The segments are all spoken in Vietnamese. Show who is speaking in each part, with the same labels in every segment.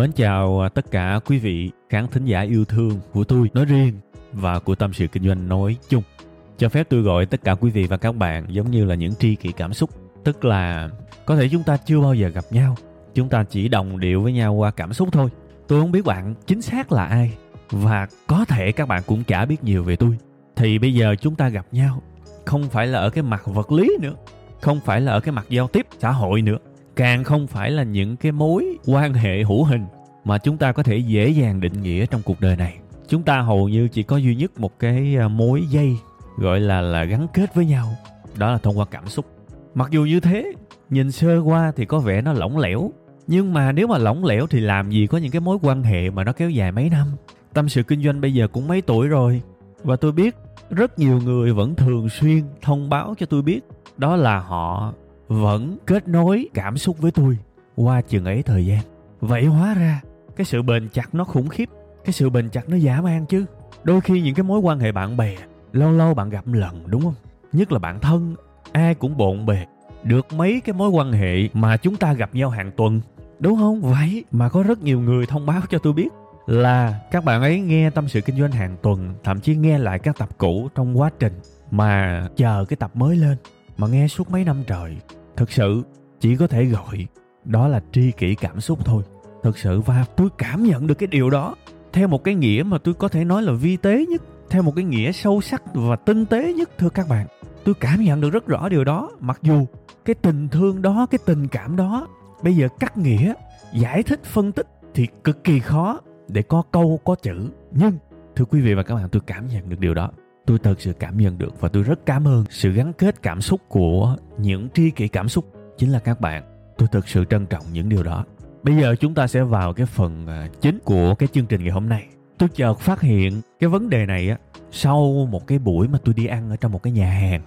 Speaker 1: Mến chào à, tất cả quý vị khán thính giả yêu thương của tôi nói riêng và của tâm sự kinh doanh nói chung. Cho phép tôi gọi tất cả quý vị và các bạn giống như là những tri kỷ cảm xúc. Tức là có thể chúng ta chưa bao giờ gặp nhau. Chúng ta chỉ đồng điệu với nhau qua cảm xúc thôi. Tôi không biết bạn chính xác là ai. Và có thể các bạn cũng chả biết nhiều về tôi. Thì bây giờ chúng ta gặp nhau. Không phải là ở cái mặt vật lý nữa. Không phải là ở cái mặt giao tiếp xã hội nữa càng không phải là những cái mối quan hệ hữu hình mà chúng ta có thể dễ dàng định nghĩa trong cuộc đời này. Chúng ta hầu như chỉ có duy nhất một cái à, mối dây gọi là là gắn kết với nhau, đó là thông qua cảm xúc. Mặc dù như thế, nhìn sơ qua thì có vẻ nó lỏng lẻo, nhưng mà nếu mà lỏng lẻo thì làm gì có những cái mối quan hệ mà nó kéo dài mấy năm? Tâm sự kinh doanh bây giờ cũng mấy tuổi rồi, và tôi biết rất nhiều người vẫn thường xuyên thông báo cho tôi biết đó là họ vẫn kết nối cảm xúc với tôi qua chừng ấy thời gian. Vậy hóa ra, cái sự bền chặt nó khủng khiếp, cái sự bền chặt nó giả man chứ. Đôi khi những cái mối quan hệ bạn bè, lâu lâu bạn gặp lần, đúng không? Nhất là bạn thân, ai cũng bộn bề được mấy cái mối quan hệ mà chúng ta gặp nhau hàng tuần, đúng không? Vậy mà có rất nhiều người thông báo cho tôi biết là các bạn ấy nghe tâm sự kinh doanh hàng tuần, thậm chí nghe lại các tập cũ trong quá trình mà chờ cái tập mới lên, mà nghe suốt mấy năm trời thực sự, chỉ có thể gọi đó là tri kỷ cảm xúc thôi. Thực sự và tôi cảm nhận được cái điều đó. Theo một cái nghĩa mà tôi có thể nói là vi tế nhất, theo một cái nghĩa sâu sắc và tinh tế nhất, thưa các bạn. Tôi cảm nhận được rất rõ điều đó. Mặc dù cái tình thương đó, cái tình cảm đó, bây giờ cắt nghĩa, giải thích, phân tích thì cực kỳ khó để có câu, có chữ. Nhưng, thưa quý vị và các bạn, tôi cảm nhận được điều đó tôi thật sự cảm nhận được và tôi rất cảm ơn sự gắn kết cảm xúc của những tri kỷ cảm xúc. Chính là các bạn, tôi thực sự trân trọng những điều đó. Bây giờ chúng ta sẽ vào cái phần à, chính của cái chương trình ngày hôm nay. Tôi chợt phát hiện cái vấn đề này á, sau một cái buổi mà tôi đi ăn ở trong một cái nhà hàng.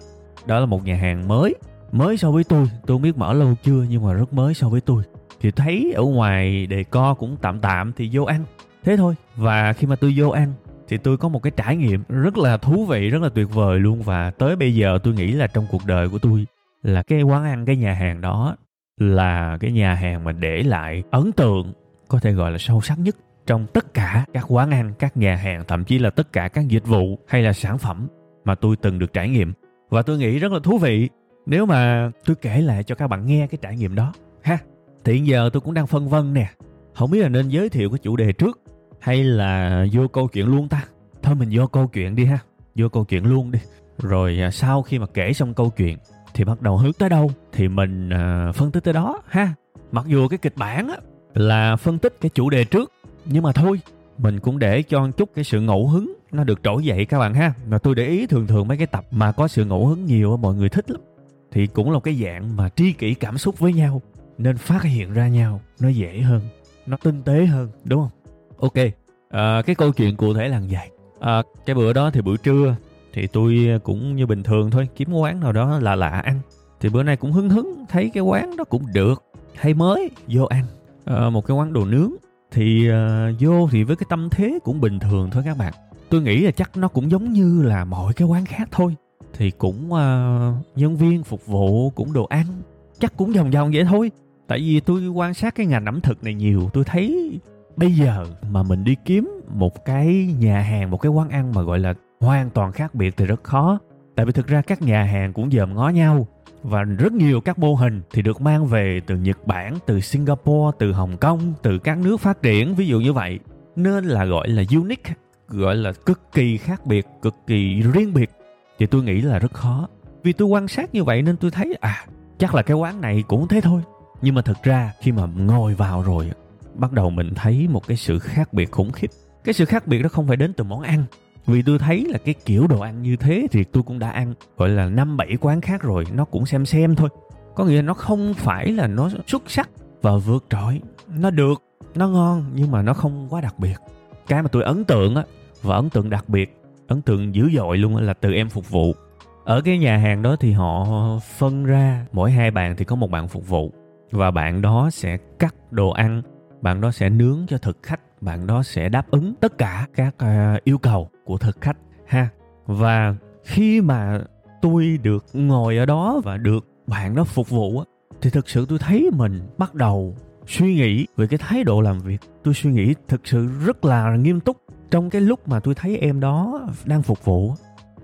Speaker 1: Đó là một nhà hàng mới mới so với tôi. Tôi không biết mở lâu chưa nhưng mà rất mới so với tôi. Thì thấy ở ngoài đề co cũng tạm tạm thì vô ăn. Thế thôi. Và khi mà tôi vô ăn thì tôi có một cái trải nghiệm rất là thú vị, rất là tuyệt vời luôn. Và tới bây giờ tôi nghĩ là trong cuộc đời của tôi là cái quán ăn, cái nhà hàng đó là cái nhà hàng mà để lại ấn tượng, có thể gọi là sâu sắc nhất trong tất cả các quán ăn, các nhà hàng, thậm chí là tất cả các dịch vụ hay là sản phẩm mà tôi từng được trải nghiệm. Và tôi nghĩ rất là thú vị. Nếu mà tôi kể lại cho các bạn nghe cái trải nghiệm đó, ha, thì hiện giờ tôi cũng đang phân vân nè. Không biết là nên giới thiệu cái chủ đề trước hay là vô câu chuyện luôn ta? Thôi mình vô câu chuyện đi ha. Vô câu chuyện luôn đi. Rồi à, sau khi mà kể xong câu chuyện, thì bắt đầu hướng tới đâu? Thì mình à, phân tích tới đó ha. Mặc dù cái kịch bản á, là phân tích cái chủ đề trước, nhưng mà thôi, mình cũng để cho chút cái sự ngẫu hứng nó được trỗi dậy các bạn ha. Mà tôi để ý thường thường mấy cái tập mà có sự ngẫu hứng nhiều mọi người thích lắm. Thì cũng là cái dạng mà tri kỷ cảm xúc với nhau, nên phát hiện ra nhau, nó dễ hơn, nó tinh tế hơn, đúng không? Ok à, cái câu chuyện cụ thể là vậy. À, cái bữa đó thì buổi trưa thì tôi cũng như bình thường thôi kiếm quán nào đó là lạ ăn. Thì bữa nay cũng hứng hứng thấy cái quán đó cũng được hay mới vô ăn. À, một cái quán đồ nướng thì à, vô thì với cái tâm thế cũng bình thường thôi các bạn. Tôi nghĩ là chắc nó cũng giống như là mọi cái quán khác thôi. Thì cũng uh, nhân viên phục vụ cũng đồ ăn chắc cũng vòng vòng vậy thôi. Tại vì tôi quan sát cái ngành ẩm thực này nhiều tôi thấy bây giờ mà mình đi kiếm một cái nhà hàng một cái quán ăn mà gọi là hoàn toàn khác biệt thì rất khó tại vì thực ra các nhà hàng cũng dòm ngó nhau và rất nhiều các mô hình thì được mang về từ Nhật Bản, từ Singapore, từ Hồng Kông, từ các nước phát triển ví dụ như vậy. Nên là gọi là unique, gọi là cực kỳ khác biệt, cực kỳ riêng biệt. Thì tôi nghĩ là rất khó. Vì tôi quan sát như vậy nên tôi thấy à chắc là cái quán này cũng thế thôi. Nhưng mà thực ra khi mà ngồi vào rồi bắt đầu mình thấy một cái sự khác biệt khủng khiếp. Cái sự khác biệt đó không phải đến từ món ăn. Vì tôi thấy là cái kiểu đồ ăn như thế thì tôi cũng đã ăn, gọi là năm bảy quán khác rồi, nó cũng xem xem thôi. Có nghĩa là nó không phải là nó xuất sắc và vượt trội. Nó được, nó ngon nhưng mà nó không quá đặc biệt. Cái mà tôi ấn tượng á, và ấn tượng đặc biệt, ấn tượng dữ dội luôn là từ em phục vụ. Ở cái nhà hàng đó thì họ phân ra, mỗi hai bàn thì có một bạn phục vụ và bạn đó sẽ cắt đồ ăn bạn đó sẽ nướng cho thực khách bạn đó sẽ đáp ứng tất cả các uh, yêu cầu của thực khách ha. Và khi mà tôi được ngồi ở đó và được bạn đó phục vụ thì thực sự tôi thấy mình bắt đầu suy nghĩ về cái thái độ làm việc. Tôi suy nghĩ thực sự rất là nghiêm túc trong cái lúc mà tôi thấy em đó đang phục vụ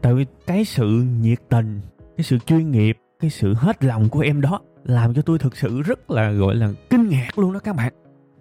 Speaker 1: tại vì cái sự nhiệt tình cái sự chuyên nghiệp cái sự hết lòng của em đó làm cho tôi thực sự rất là gọi là kinh ngạc luôn đó các bạn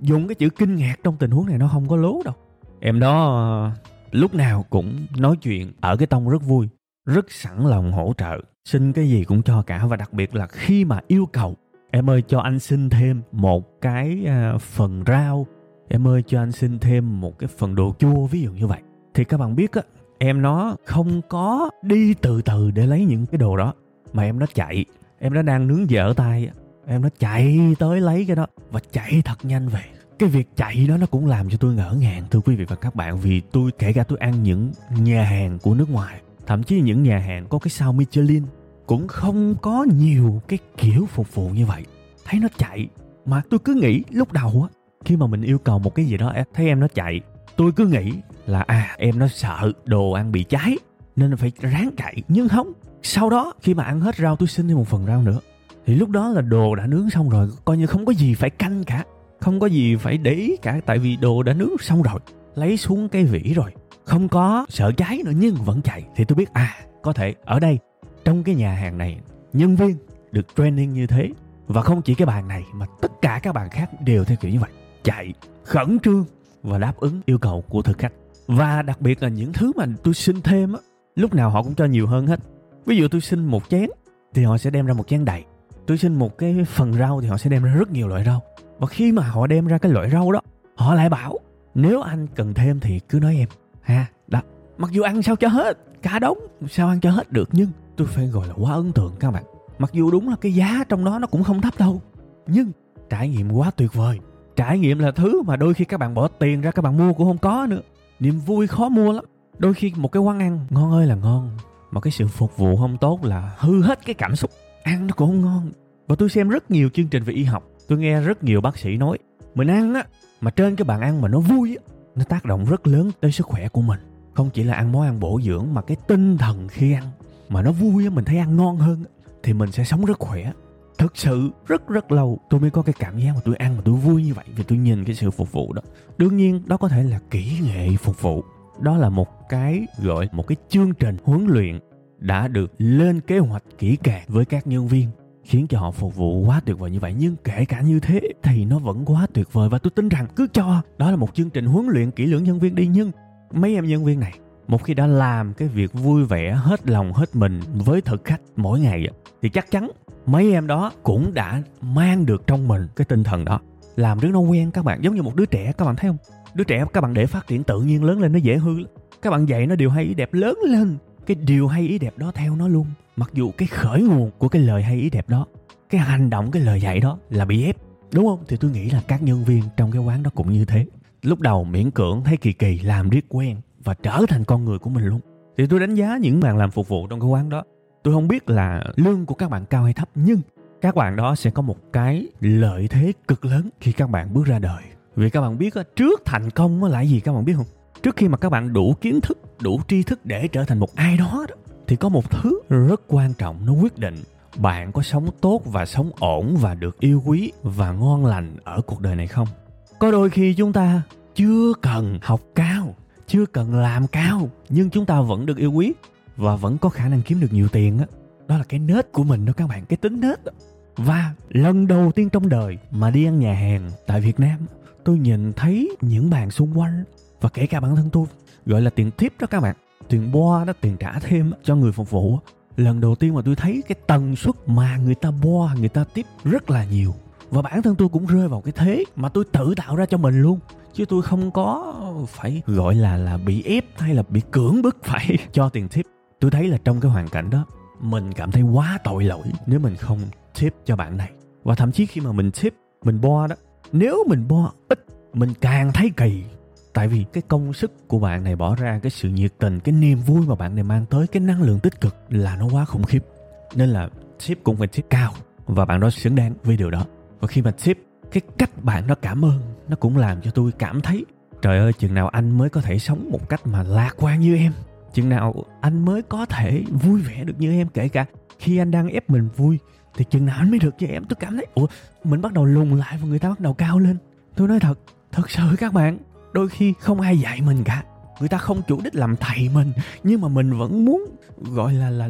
Speaker 1: dùng cái chữ kinh ngạc trong tình huống này nó không có lố đâu. Em đó ờ, lúc nào cũng nói chuyện ở cái tông rất vui, rất sẵn lòng hỗ trợ, xin cái gì cũng cho cả. Và đặc biệt là khi mà yêu cầu, em ơi, cho anh xin thêm một cái ờ, phần rau, em ơi, cho anh xin thêm một cái phần đồ chua, ví dụ như vậy. Thì các bạn biết á, em nó không có đi từ từ để lấy những cái đồ đó, mà em nó chạy, em nó đang nướng dở tay em nó chạy tới lấy cái đó và chạy thật nhanh về. Cái việc chạy đó nó cũng làm cho tôi ngỡ ngàng, thưa quý vị và các bạn, vì tôi, kể cả tôi ăn những nhà hàng của nước ngoài, thậm chí những nhà hàng có cái sao Michelin, cũng không có nhiều cái kiểu phục vụ như vậy. Thấy nó chạy, mà tôi cứ nghĩ lúc đầu á, khi mà mình yêu cầu một cái gì đó thấy em nó chạy, tôi cứ nghĩ là à em nó sợ đồ ăn bị cháy, nên phải ráng chạy. Nhưng không, sau đó khi mà ăn hết rau, tôi xin thêm một phần rau nữa thì lúc đó là đồ đã nướng xong rồi, coi như không có gì phải canh cả, không có gì phải để ý cả, tại vì đồ đã nướng xong rồi, lấy xuống cái vỉ rồi. Không có sợ cháy nữa nhưng vẫn chạy. Thì tôi biết à có thể ở đây, trong cái nhà hàng này, nhân viên được training như thế, và không chỉ cái bàn này, mà tất cả các bàn khác đều theo kiểu như vậy. Chạy, khẩn trương và đáp ứng yêu cầu của thực khách. Và đặc biệt là những thứ mà tôi xin thêm á, lúc nào họ cũng cho nhiều hơn hết. Ví dụ tôi xin một chén, thì họ sẽ đem ra một chén đầy tôi xin một cái phần rau thì họ sẽ đem ra rất nhiều loại rau. Và khi mà họ đem ra cái loại rau đó, họ lại bảo, nếu anh cần thêm thì cứ nói em. Ha, đó. Mặc dù ăn sao cho hết cả đống, sao ăn cho hết được nhưng tôi phải gọi là quá ấn tượng các bạn. Mặc dù đúng là cái giá trong đó nó cũng không thấp đâu, nhưng trải nghiệm quá tuyệt vời. Trải nghiệm là thứ mà đôi khi các bạn bỏ tiền ra các bạn mua cũng không có nữa. Niềm vui khó mua lắm. Đôi khi một cái quán ăn ngon ơi là ngon, mà cái sự phục vụ không tốt là hư hết cái cảm xúc. Ăn nó cũng không ngon và tôi xem rất nhiều chương trình về y học. Tôi nghe rất nhiều bác sĩ nói, mình ăn á, mà trên cái bàn ăn mà nó vui á, nó tác động rất lớn tới sức khỏe của mình. Không chỉ là ăn món ăn bổ dưỡng, mà cái tinh thần khi ăn mà nó vui á, mình thấy ăn ngon hơn thì mình sẽ sống rất khỏe. Thực sự, rất rất lâu tôi mới có cái cảm giác mà tôi ăn mà tôi vui như vậy vì tôi nhìn cái sự phục vụ đó. Đương nhiên, đó có thể là kỹ nghệ phục vụ. Đó là một cái, gọi, một cái chương trình huấn luyện đã được lên kế hoạch kỹ càng với các nhân viên khiến cho họ phục vụ quá tuyệt vời như vậy. Nhưng kể cả như thế thì nó vẫn quá tuyệt vời. Và tôi tin rằng cứ cho, đó là một chương trình huấn luyện kỹ lưỡng nhân viên đi. Nhưng mấy em nhân viên này, một khi đã làm cái việc vui vẻ, hết lòng, hết mình với thực khách mỗi ngày, thì chắc chắn mấy em đó cũng đã mang được trong mình cái tinh thần đó. Làm rất nó quen các bạn, giống như một đứa trẻ, các bạn thấy không? Đứa trẻ, các bạn để phát triển tự nhiên lớn lên nó dễ hư các bạn dạy nó điều hay ý đẹp lớn lên, cái điều hay ý đẹp đó theo nó luôn mặc dù cái khởi nguồn của cái lời hay ý đẹp đó, cái hành động, cái lời dạy đó là bị ép, đúng không? Thì tôi nghĩ là các nhân viên trong cái quán đó cũng như thế. Lúc đầu miễn cưỡng thấy kỳ kỳ, làm riết quen và trở thành con người của mình luôn. Thì tôi đánh giá những bạn làm phục vụ trong cái quán đó, tôi không biết là lương của các bạn cao hay thấp, nhưng các bạn đó sẽ có một cái lợi thế cực lớn khi các bạn bước ra đời. Vì các bạn biết trước thành công là gì, các bạn biết không? Trước khi mà các bạn đủ kiến thức, đủ tri thức để trở thành một ai đó đó thì có một thứ rất quan trọng nó quyết định bạn có sống tốt và sống ổn và được yêu quý và ngon lành ở cuộc đời này không. Có đôi khi chúng ta chưa cần học cao, chưa cần làm cao, nhưng chúng ta vẫn được yêu quý và vẫn có khả năng kiếm được nhiều tiền á. Đó là cái nết của mình đó các bạn, cái tính nết đó. và lần đầu tiên trong đời mà đi ăn nhà hàng tại Việt Nam, tôi nhìn thấy những bàn xung quanh và kể cả bản thân tôi, gọi là tiền tip đó các bạn tiền boa đó, tiền trả thêm cho người phục vụ. Lần đầu tiên mà tôi thấy cái tần suất mà người ta boa người ta tiếp rất là nhiều. Và bản thân tôi cũng rơi vào cái thế mà tôi tự tạo ra cho mình luôn. Chứ tôi không có phải gọi là là bị ép hay là bị cưỡng bức phải cho tiền tip tôi thấy là trong cái hoàn cảnh đó, mình cảm thấy quá tội lỗi nếu mình không tip cho bạn này. Và thậm chí khi mà mình tip mình bo đó, nếu mình bo ít, mình càng thấy kỳ tại vì cái công sức của bạn này bỏ ra, cái sự nhiệt tình, cái niềm vui mà bạn này mang tới, cái năng lượng tích cực là nó quá khủng khiếp. Nên là tip cũng phải tip cao và bạn đó xứng đáng với điều đó. Và khi mà tip cái cách bạn đó cảm ơn, nó cũng làm cho tôi cảm thấy, trời ơi, chừng nào anh mới có thể sống một cách mà lạc quan như em. Chừng nào anh mới có thể vui vẻ được như em, kể cả khi anh đang ép mình vui, thì chừng nào anh mới được như em. Tôi cảm thấy, ủa, mình bắt đầu lùng lại và người ta bắt đầu cao lên. Tôi nói thật thật sự các bạn đôi khi không ai dạy mình cả. Người ta không chủ đích làm thầy mình, nhưng mà mình vẫn muốn, gọi là là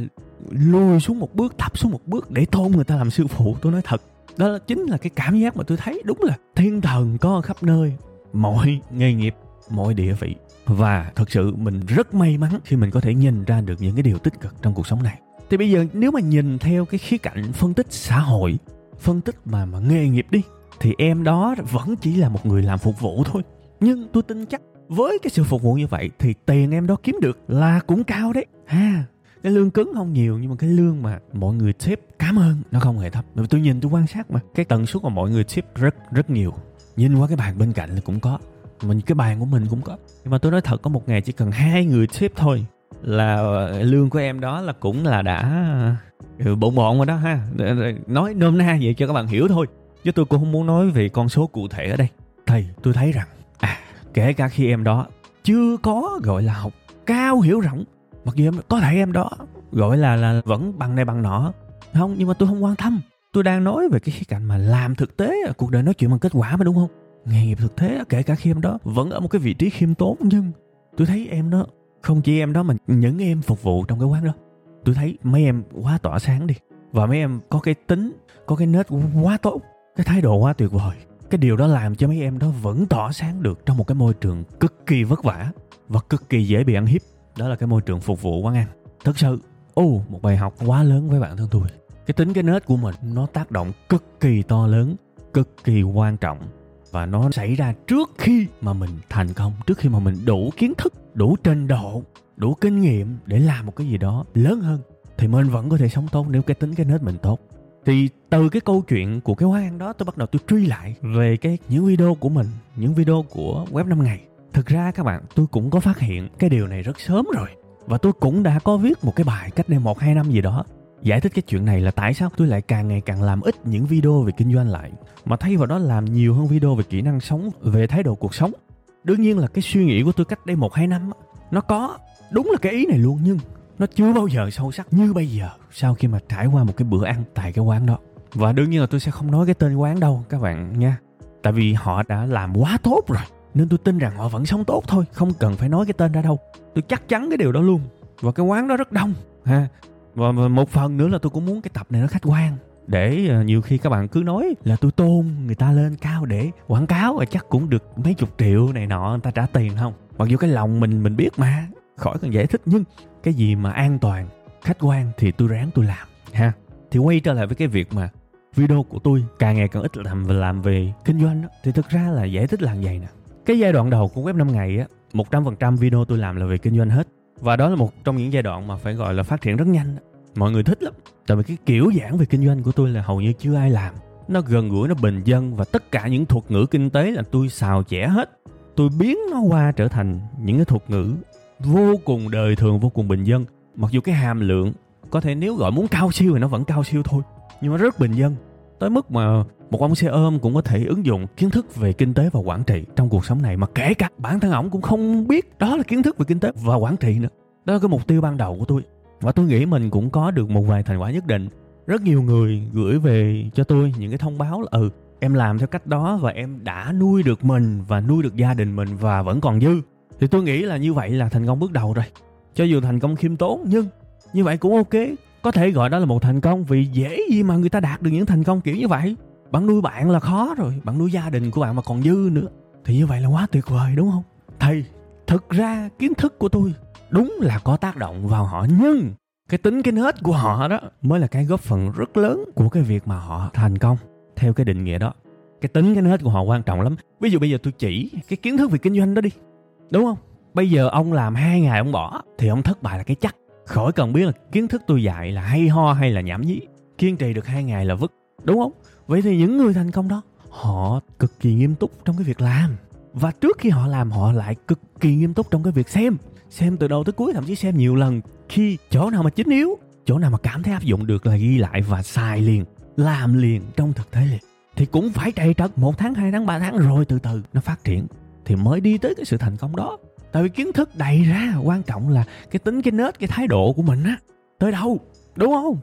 Speaker 1: lùi xuống một bước, thấp xuống một bước để tôn người ta làm sư phụ. Tôi nói thật, đó là chính là cái cảm giác mà tôi thấy đúng là thiên thần có khắp nơi, mọi nghề nghiệp, mọi địa vị. Và thật sự mình rất may mắn khi mình có thể nhìn ra được những cái điều tích cực trong cuộc sống này. Thì bây giờ nếu mà nhìn theo cái khía cạnh phân tích xã hội, phân tích mà mà nghề nghiệp đi, thì em đó vẫn chỉ là một người làm phục vụ thôi nhưng tôi tin chắc với cái sự phục vụ như vậy thì tiền em đó kiếm được là cũng cao đấy. Ha, cái lương cứng không nhiều nhưng mà cái lương mà mọi người tip cảm ơn, nó không hề thấp. Bởi vì tôi nhìn, tôi quan sát mà, cái tần suất mà mọi người tip rất rất nhiều. Nhìn qua cái bàn bên cạnh là cũng có mình cái bàn của mình cũng có. Nhưng mà tôi nói thật, có một ngày chỉ cần hai người tip thôi là lương của em đó là cũng là đã ừ, bộn bộn rồi đó ha. Nói nôm na vậy cho các bạn hiểu thôi. Chứ tôi cũng không muốn nói về con số cụ thể ở đây. Thầy, tôi thấy rằng à kể cả khi em đó chưa có gọi là học cao hiểu rộng, mặc dù em có thể em đó gọi là là vẫn bằng này bằng nọ, không, nhưng mà tôi không quan tâm. Tôi đang nói về cái khía cạnh mà làm thực tế, cuộc đời nói chuyện bằng kết quả mà đúng không? Nghề nghiệp thực tế, kể cả khi em đó vẫn ở một cái vị trí khiêm tốn, nhưng tôi thấy em đó, không chỉ em đó mà những em phục vụ trong cái quán đó, tôi thấy mấy em quá tỏa sáng đi, và mấy em có cái tính, có cái nết quá tốt, cái thái độ quá tuyệt vời cái điều đó làm cho mấy em đó vẫn tỏa sáng được trong một cái môi trường cực kỳ vất vả và cực kỳ dễ bị ăn hiếp. Đó là cái môi trường phục vụ quán ăn. Thật sự ô oh, một bài học quá lớn với bản thân tôi. Cái tính cái nết của mình nó tác động cực kỳ to lớn cực kỳ quan trọng và nó xảy ra trước khi mà mình thành công trước khi mà mình đủ kiến thức đủ trình độ đủ kinh nghiệm để làm một cái gì đó lớn hơn. Thì mình vẫn có thể sống tốt nếu cái tính cái nết mình tốt thì từ cái câu chuyện của cái quán ăn đó, tôi bắt đầu tôi truy lại về cái những video của mình, những video của web 5 ngày. Thực ra các bạn, tôi cũng có phát hiện cái điều này rất sớm rồi. Và tôi cũng đã có viết một cái bài cách đây một, hai năm gì đó giải thích cái chuyện này là tại sao tôi lại càng ngày càng làm ít những video về kinh doanh lại, mà thay vào đó làm nhiều hơn video về kỹ năng sống, về thái độ cuộc sống. Đương nhiên là cái suy nghĩ của tôi cách đây một, hai năm nó có đúng là cái ý này luôn, nhưng nó chưa bao giờ sâu sắc như bây giờ sau khi mà trải qua một cái bữa ăn tại cái quán đó. Và đương nhiên là tôi sẽ không nói cái tên quán đâu, các bạn nha. Tại vì họ đã làm quá tốt rồi, nên tôi tin rằng họ vẫn sống tốt thôi, không cần phải nói cái tên ra đâu. Tôi chắc chắn cái điều đó luôn. Và cái quán đó rất đông, ha. Và một phần nữa là tôi cũng muốn cái tập này nó khách quan, để ờ, nhiều khi các bạn cứ nói là tôi tôn người ta lên cao để quảng cáo, và chắc cũng được mấy chục triệu này nọ, người ta trả tiền không? Mặc dù cái lòng mình mình biết mà khỏi cần giải thích nhưng cái gì mà an toàn khách quan thì tôi ráng tôi làm ha. Thì quay trở lại với cái việc mà video của tôi càng ngày càng ít làm và làm về kinh doanh đó, thì thực ra là giải thích là vậy nè. Cái giai đoạn đầu của web 5 ngày á 100% video tôi làm là về kinh doanh hết. Và đó là một trong những giai đoạn mà phải gọi là phát triển rất nhanh mọi người thích lắm tại vì cái kiểu giảng về kinh doanh của tôi là hầu như chưa ai làm. Nó gần gũi nó bình dân và tất cả những thuật ngữ kinh tế là tôi xào chẻ hết. Tôi biến nó qua trở thành những cái thuật ngữ vô cùng đời thường, vô cùng bình dân. Mặc dù cái hàm lượng có thể nếu gọi muốn cao siêu thì nó vẫn cao siêu thôi, nhưng mà rất bình dân. Tới mức mà một ông xe ôm cũng có thể ứng dụng kiến thức về kinh tế và quản trị trong cuộc sống này, mà kể cả bản thân ổng cũng không biết đó là kiến thức về kinh tế và quản trị nữa. Đó là cái mục tiêu ban đầu của tôi. Và tôi nghĩ mình cũng có được một vài thành quả nhất định. Rất nhiều người gửi về cho tôi những cái thông báo là ừ em làm theo cách đó và em đã nuôi được mình và nuôi được gia đình mình và vẫn còn dư thì tôi nghĩ là như vậy là thành công bước đầu rồi. Cho dù thành công khiêm tốn, nhưng như vậy cũng ok. Có thể gọi đó là một thành công vì dễ gì mà người ta đạt được những thành công kiểu như vậy. Bạn nuôi bạn là khó rồi, bạn nuôi gia đình của bạn mà còn dư nữa. Thì như vậy là quá tuyệt vời, đúng không? Thầy, thực ra kiến thức của tôi đúng là có tác động vào họ, nhưng cái tính cái nết của họ đó mới là cái góp phần rất lớn của cái việc mà họ thành công theo cái định nghĩa đó. Cái tính cái nết của họ quan trọng lắm. Ví dụ bây giờ tôi chỉ cái kiến thức về kinh doanh đó đi đúng không? Bây giờ ông làm hai ngày ông bỏ, thì ông thất bại là cái chắc. Khỏi cần biết là kiến thức tôi dạy là hay ho hay là nhảm nhí. Kiên trì được hai ngày là vứt. Đúng không? Vậy thì những người thành công đó, họ cực kỳ nghiêm túc trong cái việc làm. Và trước khi họ làm, họ lại cực kỳ nghiêm túc trong cái việc xem. Xem từ đầu tới cuối, thậm chí xem nhiều lần. Khi chỗ nào mà chính yếu, chỗ nào mà cảm thấy áp dụng được là ghi lại và xài liền, làm liền trong thực tế liền. Thì cũng phải trầy trật một tháng, hai tháng, ba tháng rồi từ từ nó phát triển thì mới đi tới cái sự thành công đó. Tại vì kiến thức đầy ra, quan trọng là cái tính, cái nết, cái thái độ của mình á, tới đâu, đúng không?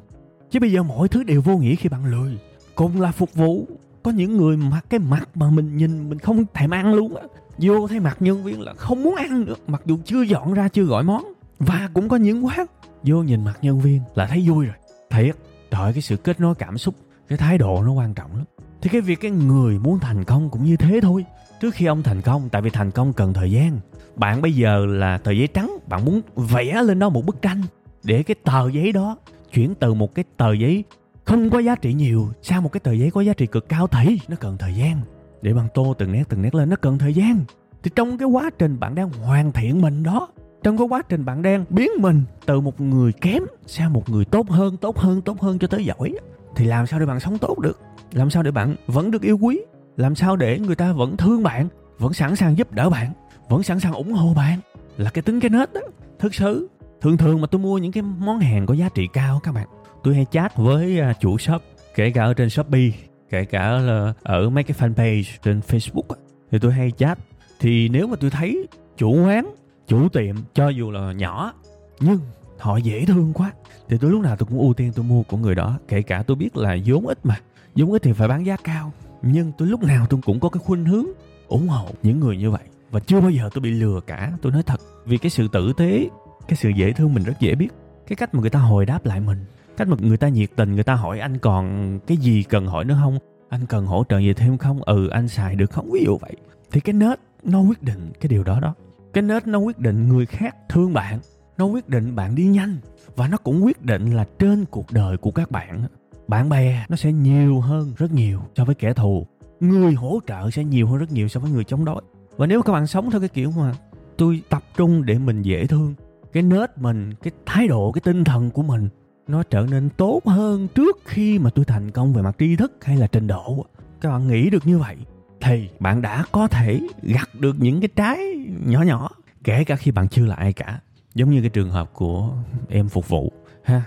Speaker 1: Chứ bây giờ mọi thứ đều vô nghĩa khi bạn lười. Cùng là phục vụ, có những người mặc cái mặt mà mình nhìn, mình không thèm ăn luôn á. Vô thấy mặt nhân viên là không muốn ăn nữa, mặc dù chưa dọn ra, chưa gọi món. Và cũng có những quán, vô nhìn mặt nhân viên là thấy vui rồi. Thiệt đợi cái sự kết nối cảm xúc, cái thái độ nó quan trọng lắm. Thì cái việc cái người muốn thành công cũng như thế thôi trước khi ông thành công, tại vì thành công cần thời gian. Bạn bây giờ là tờ giấy trắng, bạn muốn vẽ lên đó một bức tranh để cái tờ giấy đó chuyển từ một cái tờ giấy không có giá trị nhiều sang một cái tờ giấy có giá trị cực cao thì nó cần thời gian. Để bằng tô từng nét từng nét lên, nó cần thời gian. Thì trong cái quá trình bạn đang hoàn thiện mình đó, trong cái quá trình bạn đang biến mình từ một người kém sang một người tốt hơn tốt hơn tốt hơn cho tới giỏi thì làm sao để bạn sống tốt được? Làm sao để bạn vẫn được yêu quý? Làm sao để người ta vẫn thương bạn, vẫn sẵn sàng giúp đỡ bạn, vẫn sẵn sàng ủng hộ bạn? Là cái tính cái nết đó thực sự. Thường thường mà tôi mua những cái món hàng có giá trị cao các bạn. Tôi hay chat với à, chủ shop, kể cả ở trên shopee, kể cả là ở mấy cái fanpage trên facebook thì tôi hay chat. Thì nếu mà tôi thấy chủ quán, chủ tiệm cho dù là nhỏ, nhưng họ dễ thương quá, thì tôi lúc nào tôi cũng ưu tiên tôi mua của người đó. Kể cả tôi biết là vốn ít mà, vốn ít thì phải bán giá cao nhưng tôi lúc nào tôi cũng có cái khuynh hướng ủng hộ những người như vậy. Và chưa bao giờ tôi bị lừa cả, tôi nói thật. Vì cái sự tử tế, cái sự dễ thương mình rất dễ biết. Cái cách mà người ta hồi đáp lại mình, cách mà người ta nhiệt tình, người ta hỏi anh còn cái gì cần hỏi nữa không? Anh cần hỗ trợ gì thêm không? Ừ anh xài được không? Ví dụ vậy. Thì cái nết nó quyết định cái điều đó đó. Cái nết nó quyết định người khác thương bạn. Nó quyết định bạn đi nhanh. Và nó cũng quyết định là trên cuộc đời của các bạn bạn bè nó sẽ nhiều hơn rất nhiều so với kẻ thù. Người hỗ trợ sẽ nhiều hơn rất nhiều so với người chống đối. Và nếu các bạn sống theo cái kiểu mà tôi tập trung để mình dễ thương, cái nết mình, cái thái độ, cái tinh thần của mình nó trở nên tốt hơn trước khi mà tôi thành công về mặt tri thức hay là trình độ. Các bạn nghĩ được như vậy thì bạn đã có thể gặt được những cái trái nhỏ nhỏ, kể cả khi bạn chưa là ai cả. Giống như cái trường hợp của em phục vụ, ha.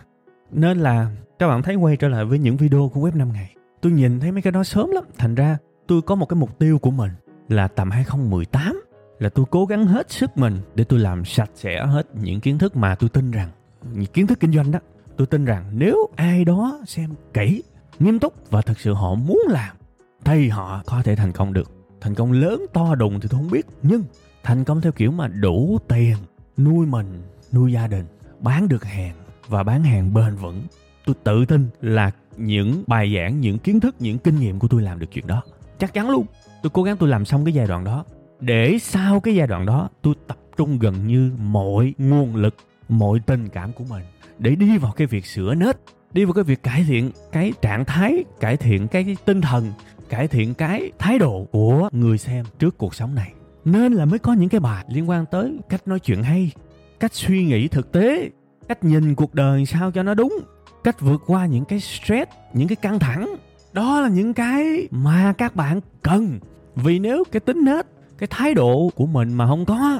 Speaker 1: Nên là các bạn thấy quay trở lại với những video của web 5 ngày. Tôi nhìn thấy mấy cái đó sớm lắm. Thành ra, tôi có một cái mục tiêu của mình là tầm 2018 là tôi cố gắng hết sức mình để tôi làm sạch sẽ hết những kiến thức mà tôi tin rằng, những kiến thức kinh doanh đó. Tôi tin rằng nếu ai đó xem kỹ, nghiêm túc và thật sự họ muốn làm, thì họ có thể thành công được. Thành công lớn to đùng thì tôi không biết, nhưng thành công theo kiểu mà đủ tiền nuôi mình, nuôi gia đình, bán được hàng và bán hàng bền vững tôi tự tin là những bài giảng, những kiến thức, những kinh nghiệm của tôi làm được chuyện đó. Chắc chắn luôn. Tôi cố gắng tôi làm xong cái giai đoạn đó. Để sau cái giai đoạn đó, tôi tập trung gần như mọi nguồn lực, mọi tình cảm của mình để đi vào cái việc sửa nết, đi vào cái việc cải thiện cái trạng thái, cải thiện cái tinh thần, cải thiện cái thái độ của người xem trước cuộc sống này. Nên là mới có những cái bài liên quan tới cách nói chuyện hay, cách suy nghĩ thực tế, cách nhìn cuộc đời sao cho nó đúng cách vượt qua những cái stress, những cái căng thẳng. Đó là những cái mà các bạn cần. Vì nếu cái tính nết, cái thái độ của mình mà không có,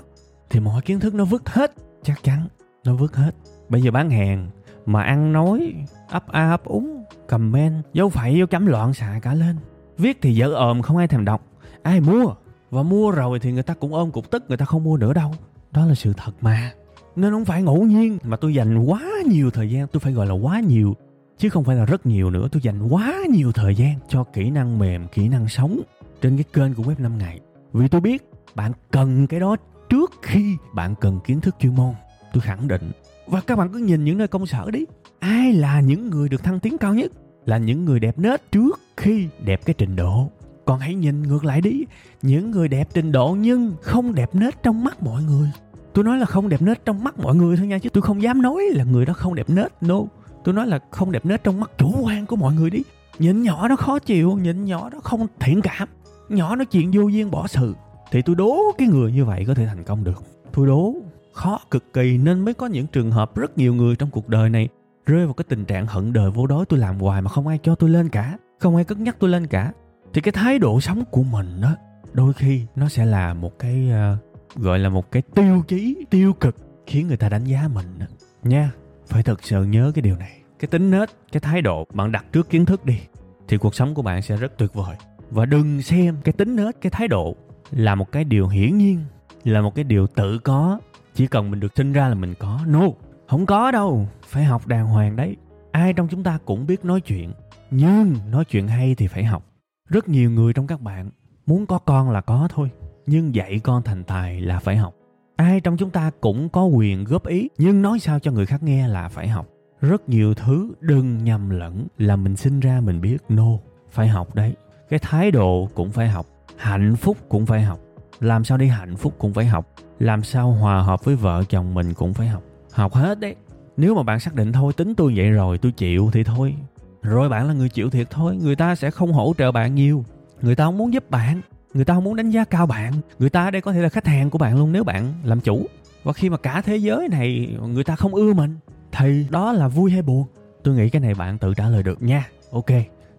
Speaker 1: thì mọi kiến thức nó vứt hết. Chắc chắn nó vứt hết. Bây giờ bán hàng, mà ăn nói, ấp a ấp úng, comment, dấu phẩy, dấu chấm loạn xạ cả lên. Viết thì dở ồm, không ai thèm đọc. Ai mua? Và mua rồi thì người ta cũng ôm cục tức, người ta không mua nữa đâu. Đó là sự thật mà nên không phải ngẫu nhiên. Mà tôi dành quá nhiều thời gian, tôi phải gọi là quá nhiều, chứ không phải là rất nhiều nữa. Tôi dành quá nhiều thời gian cho kỹ năng mềm, kỹ năng sống trên cái kênh của web 5 ngày. Vì tôi biết bạn cần cái đó trước khi bạn cần kiến thức chuyên môn. Tôi khẳng định. Và các bạn cứ nhìn những nơi công sở đi. Ai là những người được thăng tiến cao nhất? Là những người đẹp nết trước khi đẹp cái trình độ. Còn hãy nhìn ngược lại đi. Những người đẹp trình độ nhưng không đẹp nết trong mắt mọi người tôi nói là không đẹp nết trong mắt mọi người thôi nha chứ tôi không dám nói là người đó không đẹp nết no. Tôi nói là không đẹp nết trong mắt chủ quan của mọi người đi. Nhìn nhỏ nó khó chịu nhìn nhỏ nó không thiện cảm nhỏ nó chuyện vô duyên bỏ sự. Thì tôi đố cái người như vậy có thể thành công được. Tôi đố khó cực kỳ nên mới có những trường hợp rất nhiều người trong cuộc đời này rơi vào cái tình trạng hận đời vô đối. Tôi làm hoài mà không ai cho tôi lên cả không ai cất nhắc tôi lên cả. Thì cái thái độ sống của mình đó đôi khi nó sẽ là một cái uh, gọi là một cái tiêu chí tiêu cực khiến người ta đánh giá mình nha. Phải thật sự nhớ cái điều này. Cái tính nết cái thái độ bạn đặt trước kiến thức đi thì cuộc sống của bạn sẽ rất tuyệt vời. Và đừng xem cái tính nết cái thái độ là một cái điều hiển nhiên là một cái điều tự có. Chỉ cần mình được sinh ra là mình có. No không có đâu. Phải học đàng hoàng đấy. Ai trong chúng ta cũng biết nói chuyện nhưng nói chuyện hay thì phải học. Rất nhiều người trong các bạn muốn có con là có thôi nhưng dạy con thành tài là phải học. Ai trong chúng ta cũng có quyền góp ý, nhưng nói sao cho người khác nghe là phải học. Rất nhiều thứ đừng nhầm lẫn là mình sinh ra mình biết. No, phải học đấy. Cái thái độ cũng phải học, hạnh phúc cũng phải học. Làm sao đi hạnh phúc cũng phải học? Làm sao hòa hợp với vợ chồng mình cũng phải học? Học hết đấy. Nếu mà bạn xác định thôi, tính tôi vậy rồi, tôi chịu thì thôi. Rồi bạn là người chịu thiệt thôi, người ta sẽ không hỗ trợ bạn nhiều. Người ta không muốn giúp bạn người ta không muốn đánh giá cao bạn. Người ta đây có thể là khách hàng của bạn luôn nếu bạn làm chủ. Và khi mà cả thế giới này người ta không ưa mình thì đó là vui hay buồn? Tôi nghĩ cái này bạn tự trả lời được nha. Ok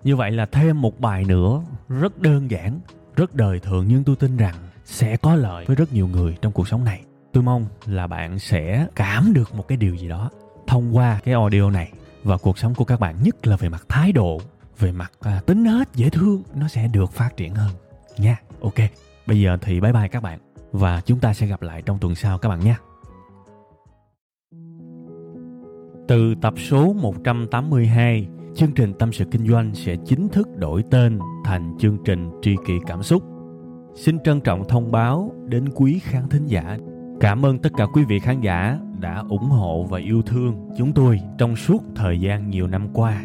Speaker 1: như vậy là thêm một bài nữa rất đơn giản rất đời thường nhưng tôi tin rằng sẽ có lợi với rất nhiều người trong cuộc sống này. Tôi mong là bạn sẽ cảm được một cái điều gì đó thông qua cái audio này. Và cuộc sống của các bạn nhất là về mặt thái độ về mặt à, tính hết dễ thương nó sẽ được phát triển hơn nha. Ok, bây giờ thì bye bye các bạn và chúng ta sẽ gặp lại trong tuần sau các bạn nhé từ tập số 182 chương trình tâm sự kinh doanh sẽ chính thức đổi tên thành chương trình tri kỷ cảm xúc. Xin trân trọng thông báo đến quý khán thính giả. Cảm ơn tất cả quý vị khán giả đã ủng hộ và yêu thương chúng tôi trong suốt thời gian nhiều năm qua